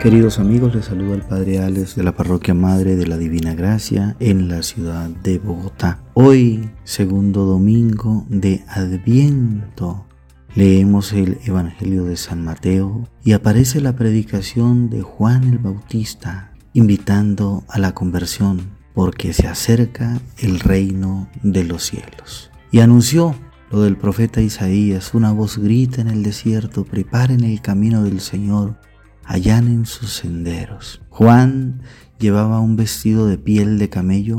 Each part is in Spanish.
Queridos amigos, les saluda el Padre Alex de la Parroquia Madre de la Divina Gracia en la ciudad de Bogotá. Hoy, segundo domingo de Adviento, leemos el Evangelio de San Mateo y aparece la predicación de Juan el Bautista, invitando a la conversión, porque se acerca el reino de los cielos. Y anunció lo del profeta Isaías, una voz grita en el desierto, preparen el camino del Señor en sus senderos. Juan llevaba un vestido de piel de camello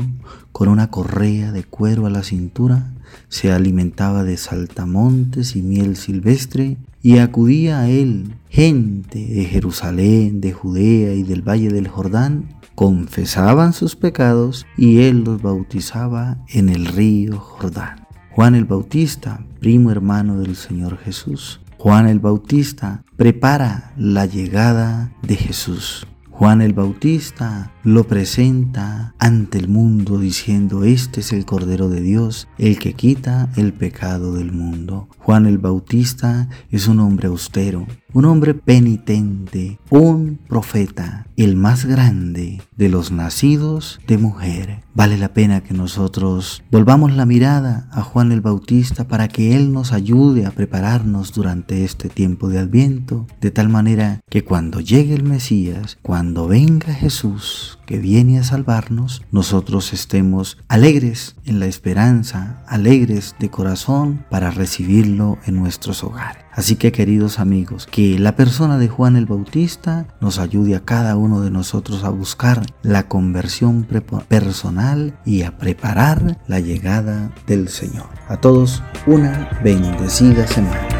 con una correa de cuero a la cintura, se alimentaba de saltamontes y miel silvestre y acudía a él gente de Jerusalén, de Judea y del valle del Jordán, confesaban sus pecados y él los bautizaba en el río Jordán. Juan el Bautista, primo hermano del Señor Jesús, Juan el Bautista prepara la llegada de Jesús. Juan el Bautista lo presenta ante el mundo diciendo, este es el Cordero de Dios, el que quita el pecado del mundo. Juan el Bautista es un hombre austero, un hombre penitente, un profeta, el más grande de los nacidos de mujer. Vale la pena que nosotros volvamos la mirada a Juan el Bautista para que Él nos ayude a prepararnos durante este tiempo de Adviento, de tal manera que cuando llegue el Mesías, cuando venga Jesús, que viene a salvarnos, nosotros estemos alegres en la esperanza, alegres de corazón para recibirlo en nuestros hogares. Así que queridos amigos, que la persona de Juan el Bautista nos ayude a cada uno de nosotros a buscar la conversión personal y a preparar la llegada del Señor. A todos una bendecida semana.